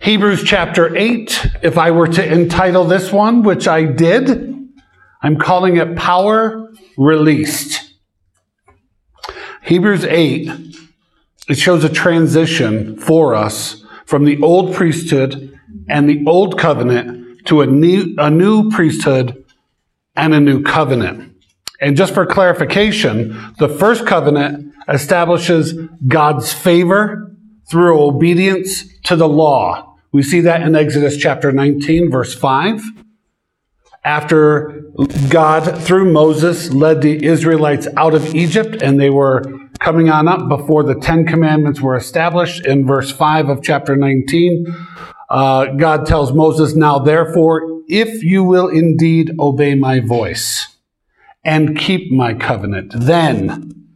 Hebrews chapter 8, if I were to entitle this one, which I did, I'm calling it Power Released. Hebrews 8, it shows a transition for us from the old priesthood and the old covenant to a new, a new priesthood and a new covenant. And just for clarification, the first covenant establishes God's favor through obedience to the law. We see that in Exodus chapter 19, verse 5. After God, through Moses, led the Israelites out of Egypt and they were coming on up before the Ten Commandments were established in verse 5 of chapter 19, uh, God tells Moses, Now therefore, if you will indeed obey my voice and keep my covenant, then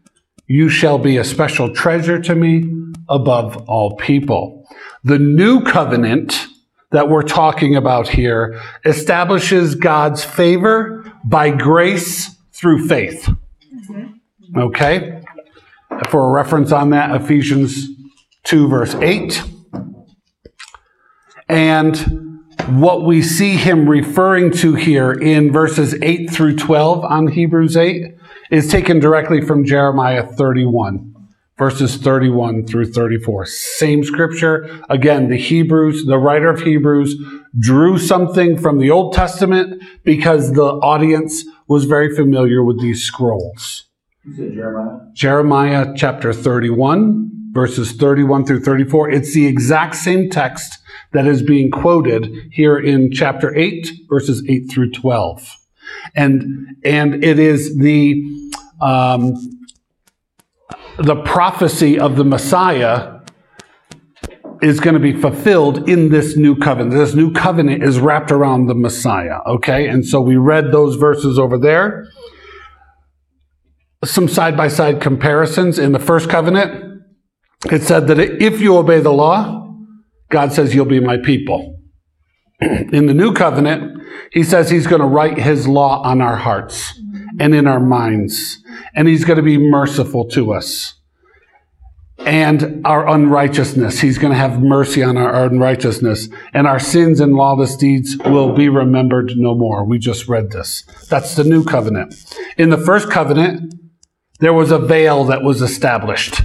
you shall be a special treasure to me above all people. The new covenant that we're talking about here establishes God's favor by grace through faith. Okay? For a reference on that, Ephesians 2, verse 8. And what we see him referring to here in verses 8 through 12 on Hebrews 8 is taken directly from Jeremiah 31, verses 31 through 34. Same scripture. Again, the Hebrews, the writer of Hebrews drew something from the Old Testament because the audience was very familiar with these scrolls. Jeremiah? Jeremiah chapter 31, verses 31 through 34. It's the exact same text that is being quoted here in chapter 8, verses 8 through 12. And, and it is the, um, the prophecy of the Messiah is going to be fulfilled in this new covenant. This new covenant is wrapped around the Messiah, okay? And so we read those verses over there. Some side by side comparisons. In the first covenant, it said that if you obey the law, God says you'll be my people. in the new covenant, he says he's going to write his law on our hearts and in our minds, and he's going to be merciful to us. And our unrighteousness, he's going to have mercy on our unrighteousness, and our sins and lawless deeds will be remembered no more. We just read this. That's the new covenant. In the first covenant, there was a veil that was established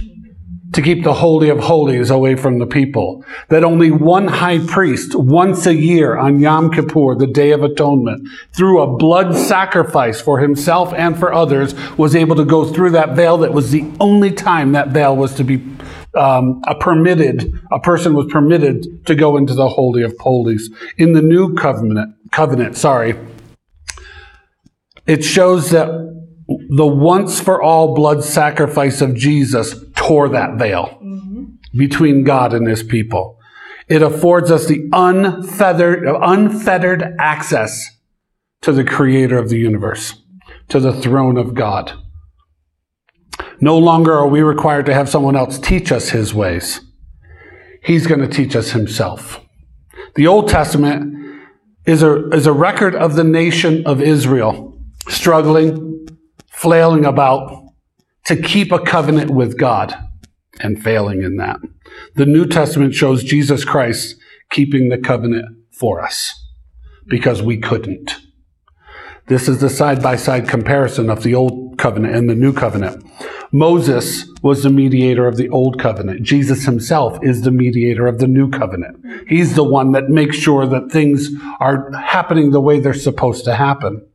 to keep the Holy of Holies away from the people. That only one high priest once a year on Yom Kippur, the Day of Atonement, through a blood sacrifice for himself and for others, was able to go through that veil. That was the only time that veil was to be um, a permitted, a person was permitted to go into the Holy of Holies. In the new covenant, covenant, sorry, it shows that the once for all blood sacrifice of Jesus tore that veil mm-hmm. between God and his people. It affords us the unfeathered, unfettered access to the creator of the universe, to the throne of God. No longer are we required to have someone else teach us his ways. He's going to teach us himself. The Old Testament is a, is a record of the nation of Israel struggling, flailing about, to keep a covenant with God and failing in that. The New Testament shows Jesus Christ keeping the covenant for us because we couldn't. This is the side by side comparison of the old covenant and the new covenant. Moses was the mediator of the old covenant. Jesus himself is the mediator of the new covenant. He's the one that makes sure that things are happening the way they're supposed to happen.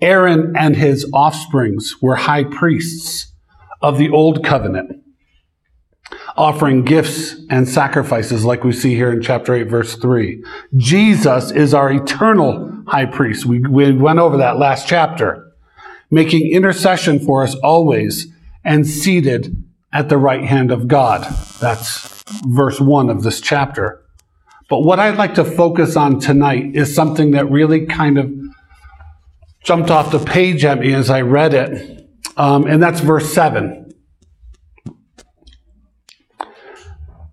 Aaron and his offsprings were high priests of the old covenant, offering gifts and sacrifices like we see here in chapter 8, verse 3. Jesus is our eternal high priest. We, we went over that last chapter, making intercession for us always and seated at the right hand of God. That's verse 1 of this chapter. But what I'd like to focus on tonight is something that really kind of jumped off the page at me as I read it. Um, and that's verse 7.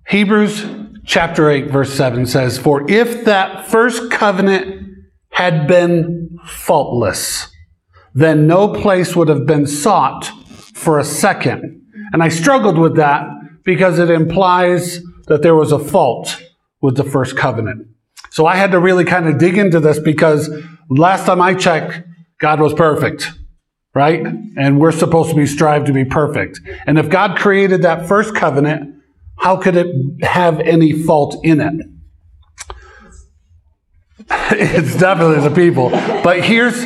Hebrews chapter 8, verse 7 says, For if that first covenant had been faultless, then no place would have been sought for a second. And I struggled with that because it implies that there was a fault with the first covenant. So I had to really kind of dig into this because last time I checked, God was perfect, right? And we're supposed to be strive to be perfect. And if God created that first covenant, how could it have any fault in it? it's definitely the people. But here's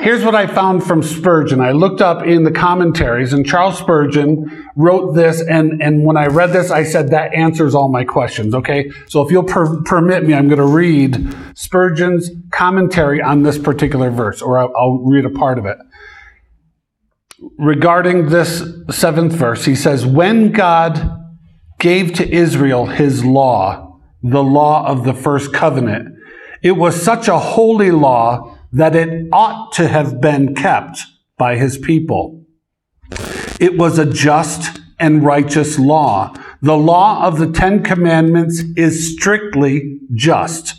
here's what I found from Spurgeon. I looked up in the commentaries, and Charles Spurgeon wrote this. And and when I read this, I said that answers all my questions. Okay, so if you'll per- permit me, I'm going to read Spurgeon's commentary on this particular verse, or I'll, I'll read a part of it. Regarding this seventh verse, he says, "When God gave to Israel His law, the law of the first covenant." It was such a holy law that it ought to have been kept by his people. It was a just and righteous law. The law of the Ten Commandments is strictly just.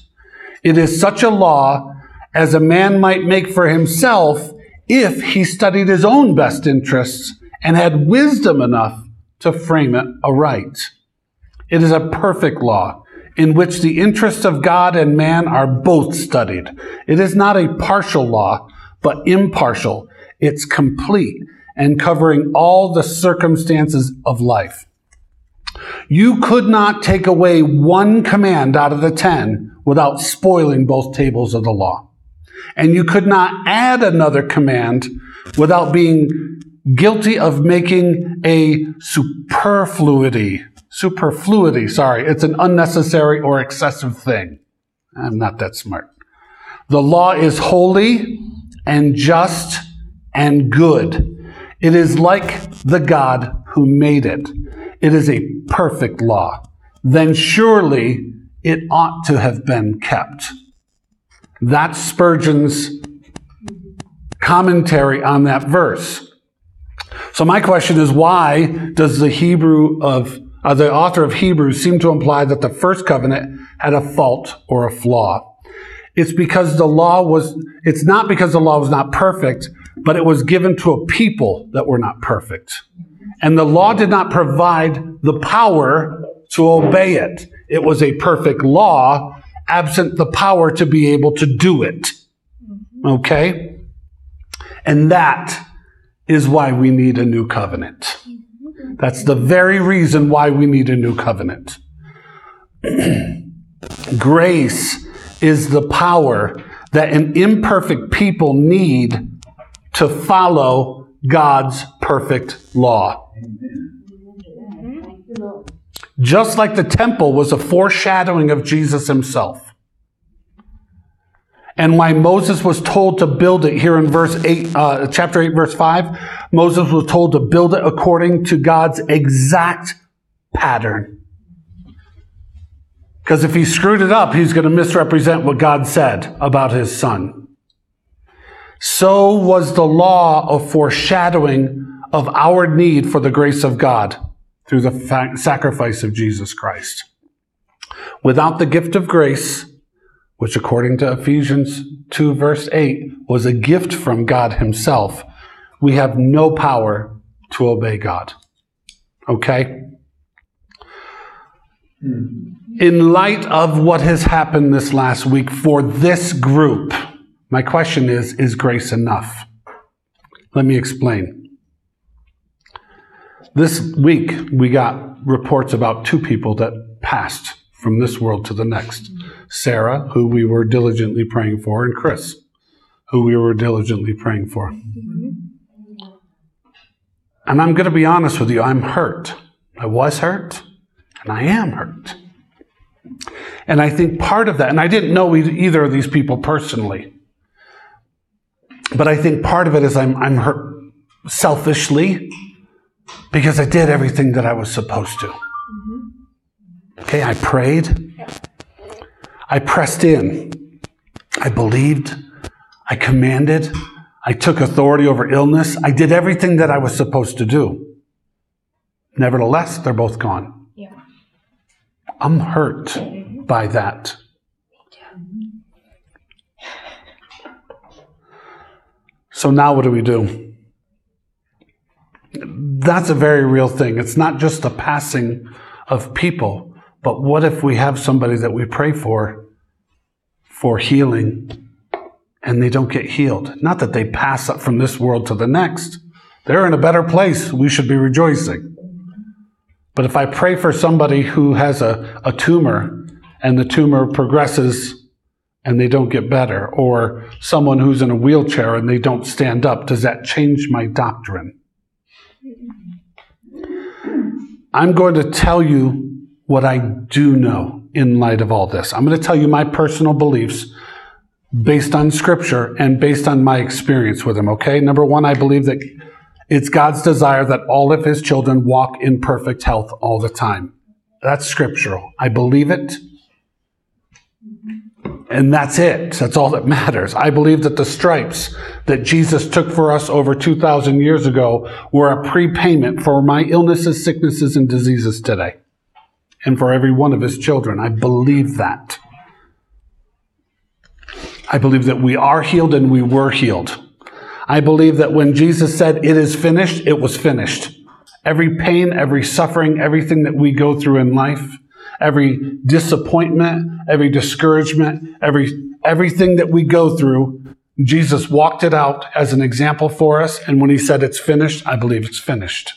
It is such a law as a man might make for himself if he studied his own best interests and had wisdom enough to frame it aright. It is a perfect law in which the interests of God and man are both studied. It is not a partial law, but impartial. It's complete and covering all the circumstances of life. You could not take away one command out of the ten without spoiling both tables of the law. And you could not add another command without being guilty of making a superfluity superfluity, sorry, it's an unnecessary or excessive thing. I'm not that smart. The law is holy and just and good. It is like the God who made it. It is a perfect law. Then surely it ought to have been kept. That's Spurgeon's commentary on that verse. So my question is why does the Hebrew of uh, the author of Hebrews seem to imply that the first covenant had a fault or a flaw. It's because the law was, it's not because the law was not perfect, but it was given to a people that were not perfect. And the law did not provide the power to obey it. It was a perfect law, absent the power to be able to do it. Mm-hmm. Okay? And that is why we need a new covenant. Mm-hmm. That's the very reason why we need a new covenant. Grace is the power that an imperfect people need to follow God's perfect law. Just like the temple was a foreshadowing of Jesus himself and why Moses was told to build it here in verse 8, uh, chapter 8, verse 5. Moses was told to build it according to God's exact pattern. Because if he screwed it up, he's going to misrepresent what God said about his son. So was the law of foreshadowing of our need for the grace of God through the fa- sacrifice of Jesus Christ. Without the gift of grace, which according to Ephesians 2 verse 8 was a gift from God himself, we have no power to obey God. Okay? In light of what has happened this last week for this group, my question is, is grace enough? Let me explain. This week, we got reports about two people that passed from this world to the next. Sarah, who we were diligently praying for, and Chris, who we were diligently praying for. And I'm going to be honest with you, I'm hurt. I was hurt, and I am hurt. And I think part of that, and I didn't know either of these people personally, but I think part of it is I'm, I'm hurt selfishly because I did everything that I was supposed to. Mm-hmm. Okay, I prayed. I pressed in. I believed. I commanded. I took authority over illness. I did everything that I was supposed to do. Nevertheless, they're both gone. Yeah. I'm hurt by that. So now what do we do? That's a very real thing. It's not just the passing of people, But what if we have somebody that we pray for for healing and they don't get healed? Not that they pass up from this world to the next. They're in a better place. We should be rejoicing. But if I pray for somebody who has a, a tumor and the tumor progresses and they don't get better, or someone who's in a wheelchair and they don't stand up, does that change my doctrine? I'm going to tell you what I do know in light of all this. I'm going to tell you my personal beliefs based on scripture and based on my experience with him, okay? Number one, I believe that it's God's desire that all of his children walk in perfect health all the time. That's scriptural. I believe it. And that's it. That's all that matters. I believe that the stripes that Jesus took for us over 2,000 years ago were a prepayment for my illnesses, sicknesses, and diseases today. And for every one of his children. I believe that. I believe that we are healed and we were healed. I believe that when Jesus said, it is finished, it was finished. Every pain, every suffering, everything that we go through in life, every disappointment, every discouragement, every, everything that we go through, Jesus walked it out as an example for us. And when he said it's finished, I believe it's finished.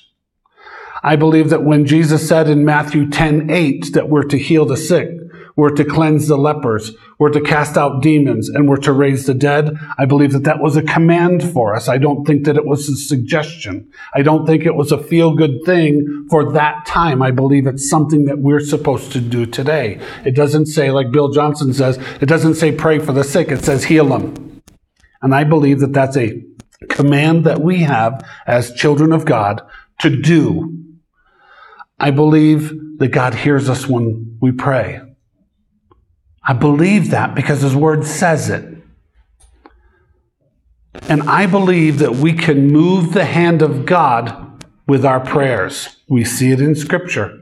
I believe that when Jesus said in Matthew 10, 8 that we're to heal the sick, we're to cleanse the lepers, we're to cast out demons, and we're to raise the dead. I believe that that was a command for us. I don't think that it was a suggestion. I don't think it was a feel good thing for that time. I believe it's something that we're supposed to do today. It doesn't say, like Bill Johnson says, it doesn't say pray for the sick, it says heal them. And I believe that that's a command that we have as children of God to do. I believe that God hears us when we pray. I believe that because His Word says it. And I believe that we can move the hand of God with our prayers. We see it in Scripture.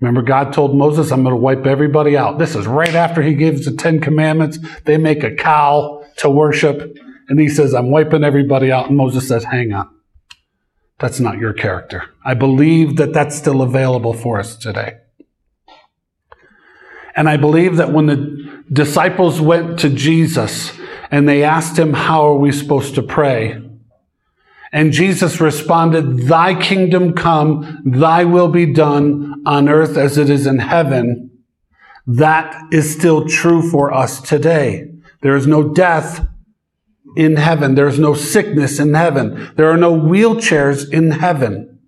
Remember, God told Moses, I'm going to wipe everybody out. This is right after he gives the Ten Commandments. They make a cow to worship. And he says, I'm wiping everybody out. And Moses says, Hang on. That's not your character. I believe that that's still available for us today. And I believe that when the disciples went to Jesus and they asked him, How are we supposed to pray? And Jesus responded, Thy kingdom come, thy will be done on earth as it is in heaven. That is still true for us today. There is no death in heaven. There is no sickness in heaven. There are no wheelchairs in heaven.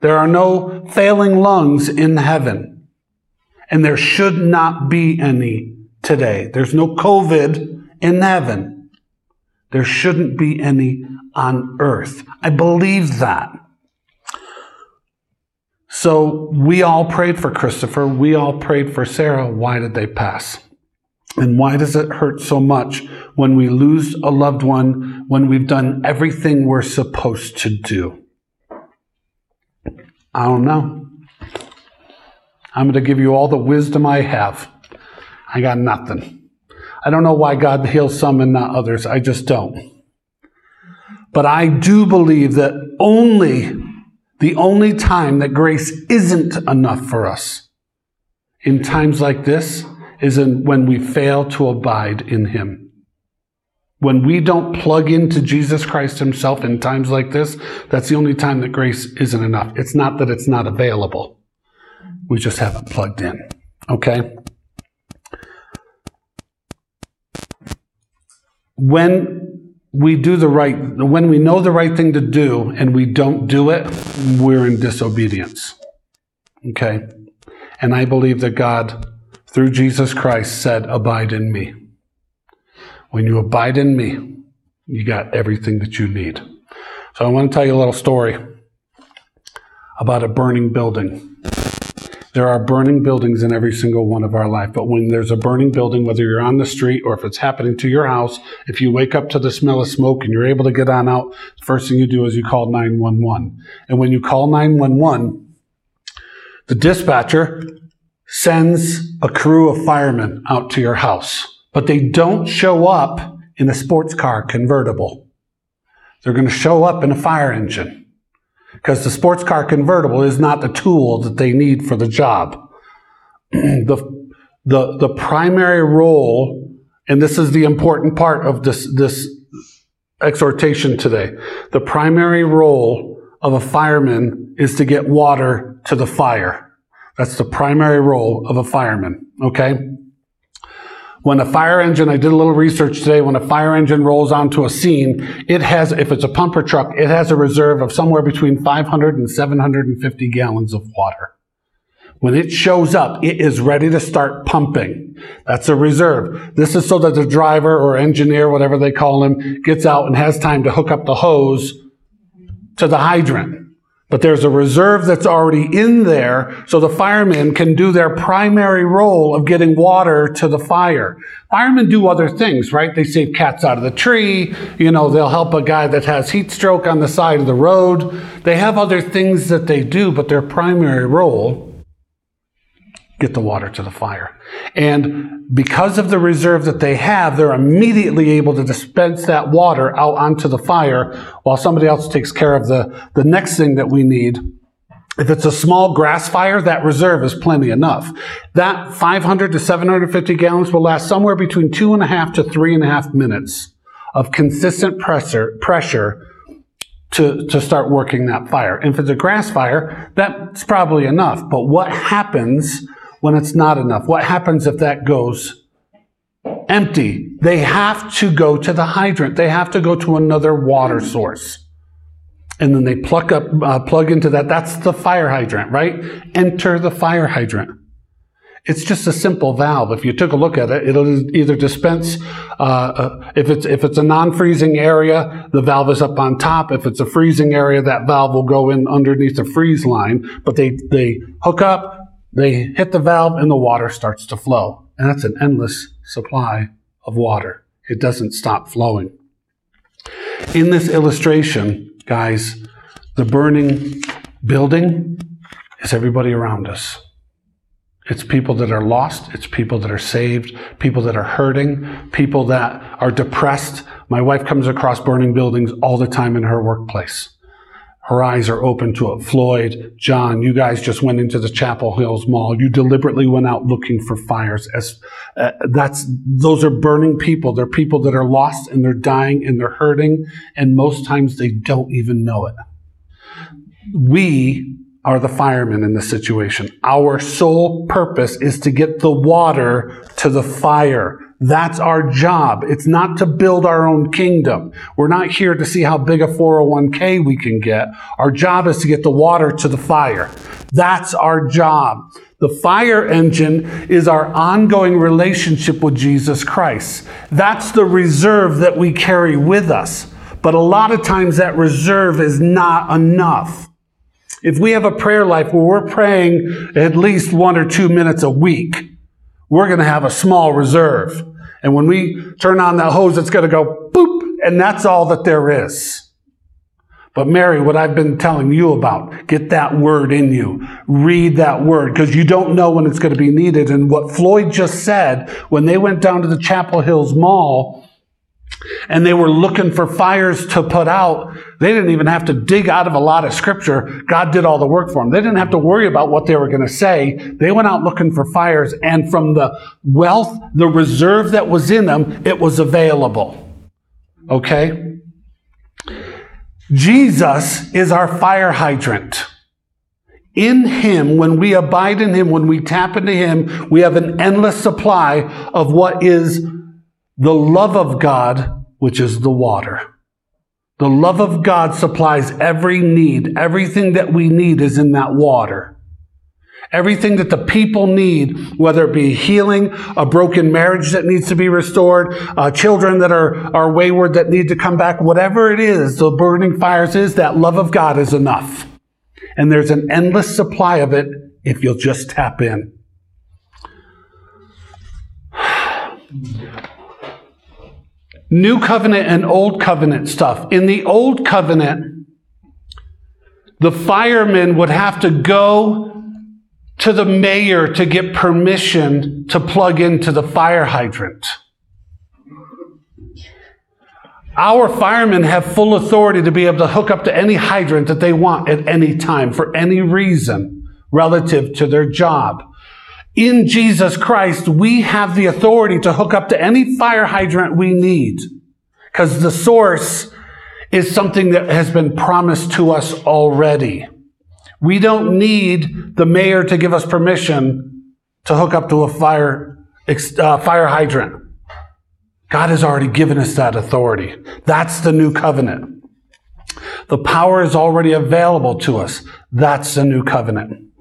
There are no failing lungs in heaven and there should not be any today. There's no COVID in heaven. There shouldn't be any on earth. I believe that. So we all prayed for Christopher. We all prayed for Sarah. Why did they pass? And why does it hurt so much when we lose a loved one when we've done everything we're supposed to do? I don't know. I'm going to give you all the wisdom I have. I got nothing. I don't know why God heals some and not others. I just don't. But I do believe that only, the only time that grace isn't enough for us in times like this is in, when we fail to abide in Him. When we don't plug into Jesus Christ Himself in times like this, that's the only time that grace isn't enough. It's not that it's not available. We just haven't plugged in. Okay? When we do the right, when we know the right thing to do and we don't do it, we're in disobedience. Okay? And I believe that God, through Jesus Christ, said, Abide in me. When you abide in me, you got everything that you need. So I want to tell you a little story about a burning building. There are burning buildings in every single one of our life. But when there's a burning building, whether you're on the street or if it's happening to your house, if you wake up to the smell of smoke and you're able to get on out, the first thing you do is you call 911. And when you call 911, the dispatcher sends a crew of firemen out to your house, but they don't show up in a sports car convertible. They're going to show up in a fire engine because the sports car convertible is not the tool that they need for the job. the, the, the primary role, and this is the important part of this, this exhortation today. The primary role of a fireman is to get water to the fire. That's the primary role of a fireman, okay? When a fire engine, I did a little research today, when a fire engine rolls onto a scene, it has, if it's a pumper truck, it has a reserve of somewhere between 500 and 750 gallons of water. When it shows up, it is ready to start pumping. That's a reserve. This is so that the driver or engineer, whatever they call him, gets out and has time to hook up the hose to the hydrant. But there's a reserve that's already in there so the firemen can do their primary role of getting water to the fire. Firemen do other things, right? They save cats out of the tree. You know, they'll help a guy that has heat stroke on the side of the road. They have other things that they do, but their primary role get the water to the fire. And because of the reserve that they have, they're immediately able to dispense that water out onto the fire while somebody else takes care of the, the next thing that we need. If it's a small grass fire, that reserve is plenty enough. That 500 to 750 gallons will last somewhere between two and a half to three and a half minutes of consistent pressure, pressure to, to start working that fire. If it's a grass fire, that's probably enough. But what happens when it's not enough? What happens if that goes empty? They have to go to the hydrant. They have to go to another water source. And then they pluck up, uh, plug into that. That's the fire hydrant, right? Enter the fire hydrant. It's just a simple valve. If you took a look at it, it'll either dispense. Uh, uh, if it's if it's a non-freezing area, the valve is up on top. If it's a freezing area, that valve will go in underneath the freeze line. But they they hook up, they hit the valve and the water starts to flow. And that's an endless supply of water. It doesn't stop flowing. In this illustration, guys, the burning building is everybody around us. It's people that are lost. It's people that are saved. People that are hurting. People that are depressed. My wife comes across burning buildings all the time in her workplace her eyes are open to it. Floyd, John, you guys just went into the Chapel Hills Mall. You deliberately went out looking for fires. As uh, that's those are burning people. They're people that are lost and they're dying and they're hurting, and most times they don't even know it. We are the firemen in this situation. Our sole purpose is to get the water to the fire. That's our job. It's not to build our own kingdom. We're not here to see how big a 401k we can get. Our job is to get the water to the fire. That's our job. The fire engine is our ongoing relationship with Jesus Christ. That's the reserve that we carry with us. But a lot of times that reserve is not enough. If we have a prayer life where we're praying at least one or two minutes a week, we're going to have a small reserve. And when we turn on that hose, it's going to go boop, and that's all that there is. But Mary, what I've been telling you about, get that word in you. Read that word because you don't know when it's going to be needed. And what Floyd just said, when they went down to the Chapel Hills Mall, and they were looking for fires to put out. They didn't even have to dig out of a lot of scripture. God did all the work for them. They didn't have to worry about what they were going to say. They went out looking for fires, and from the wealth, the reserve that was in them, it was available. Okay? Jesus is our fire hydrant. In Him, when we abide in Him, when we tap into Him, we have an endless supply of what is the love of God, which is the water. The love of God supplies every need. Everything that we need is in that water. Everything that the people need, whether it be healing, a broken marriage that needs to be restored, uh, children that are, are wayward that need to come back, whatever it is, the burning fires is, that love of God is enough. And there's an endless supply of it if you'll just tap in. New covenant and old covenant stuff. In the old covenant, the firemen would have to go to the mayor to get permission to plug into the fire hydrant. Our firemen have full authority to be able to hook up to any hydrant that they want at any time for any reason relative to their job. In Jesus Christ, we have the authority to hook up to any fire hydrant we need because the source is something that has been promised to us already. We don't need the mayor to give us permission to hook up to a fire, uh, fire hydrant. God has already given us that authority. That's the new covenant. The power is already available to us. That's the new covenant.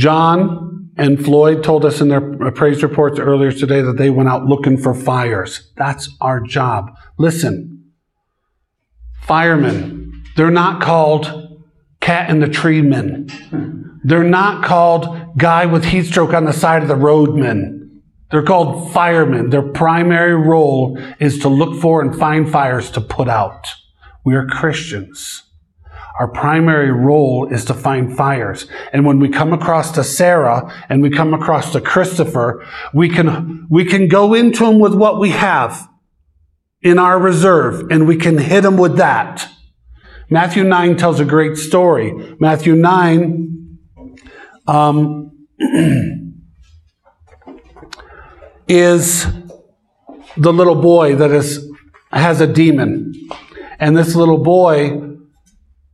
John and Floyd told us in their praise reports earlier today that they went out looking for fires. That's our job. Listen, firemen, they're not called cat in the tree men. They're not called guy with heat stroke on the side of the road men. They're called firemen. Their primary role is to look for and find fires to put out. We are Christians. Our primary role is to find fires. And when we come across to Sarah and we come across to Christopher, we can, we can go into them with what we have in our reserve and we can hit them with that. Matthew 9 tells a great story. Matthew 9, um, is the little boy that is, has a demon. And this little boy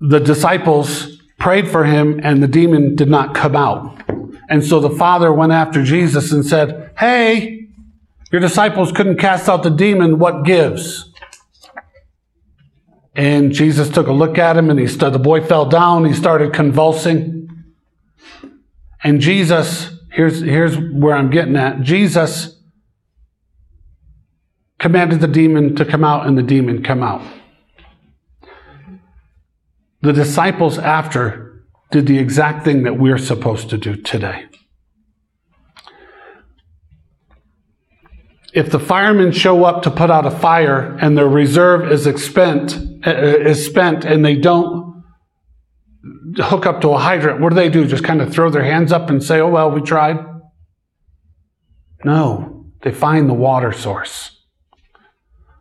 the disciples prayed for him and the demon did not come out. And so the father went after Jesus and said, Hey, your disciples couldn't cast out the demon. What gives? And Jesus took a look at him and he st- the boy fell down. He started convulsing. And Jesus, here's, here's where I'm getting at. Jesus commanded the demon to come out and the demon come out. The disciples after did the exact thing that we're supposed to do today. If the firemen show up to put out a fire and their reserve is expent, uh, is spent and they don't hook up to a hydrant, what do they do? Just kind of throw their hands up and say, oh, well, we tried? No, they find the water source.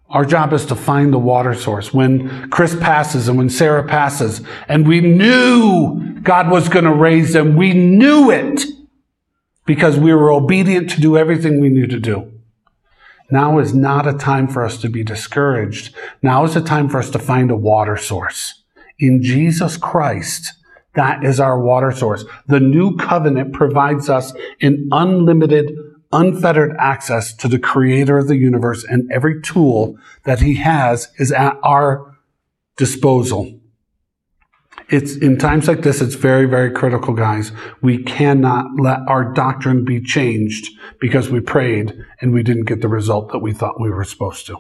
Our job is to find the water source. When Chris passes and when Sarah passes, and we knew God was going to raise them, we knew it because we were obedient to do everything we knew to do. Now is not a time for us to be discouraged. Now is a time for us to find a water source. In Jesus Christ, that is our water source. The new covenant provides us an unlimited unfettered access to the creator of the universe and every tool that he has is at our disposal. It's in times like this, it's very, very critical, guys. We cannot let our doctrine be changed because we prayed and we didn't get the result that we thought we were supposed to.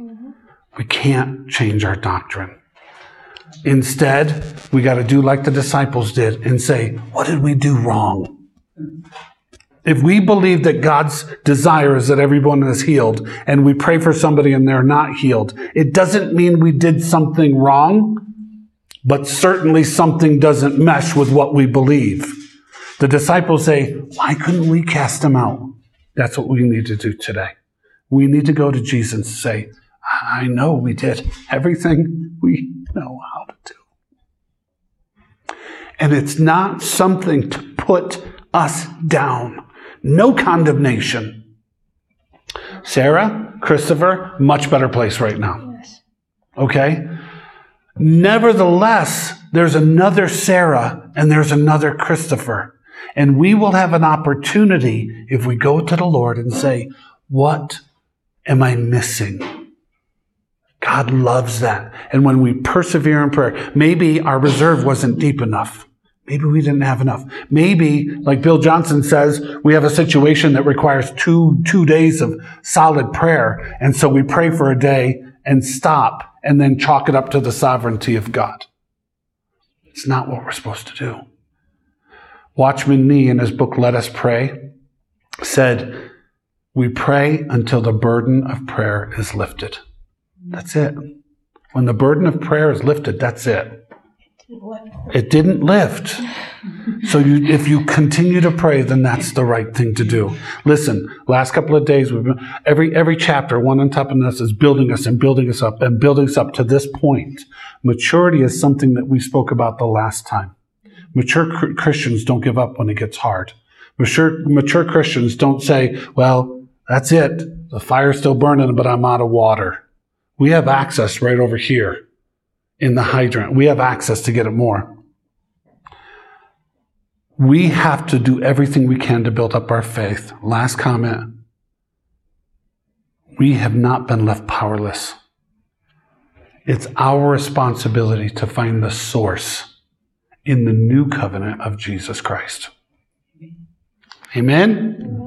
Mm-hmm. We can't change our doctrine. Instead, we got to do like the disciples did and say, what did we do wrong? If we believe that God's desire is that everyone is healed and we pray for somebody and they're not healed, it doesn't mean we did something wrong, but certainly something doesn't mesh with what we believe. The disciples say, why couldn't we cast them out? That's what we need to do today. We need to go to Jesus and say, I know we did everything we know how to do. And it's not something to put us down. No condemnation. Sarah, Christopher, much better place right now. Okay? Nevertheless, there's another Sarah and there's another Christopher. And we will have an opportunity if we go to the Lord and say, What am I missing? God loves that. And when we persevere in prayer, maybe our reserve wasn't deep enough. Maybe we didn't have enough. Maybe, like Bill Johnson says, we have a situation that requires two, two days of solid prayer. And so we pray for a day and stop and then chalk it up to the sovereignty of God. It's not what we're supposed to do. Watchman Nee, in his book, Let Us Pray, said, We pray until the burden of prayer is lifted. That's it. When the burden of prayer is lifted, that's it. It didn't lift. So you, if you continue to pray, then that's the right thing to do. Listen, last couple of days, we've been, every every chapter, one on top of this, is building us and building us up and building us up to this point. Maturity is something that we spoke about the last time. Mature Christians don't give up when it gets hard. Mature, mature Christians don't say, well, that's it. The fire's still burning, but I'm out of water. We have access right over here in the hydrant. We have access to get it more. We have to do everything we can to build up our faith. Last comment. We have not been left powerless. It's our responsibility to find the source in the new covenant of Jesus Christ. Amen?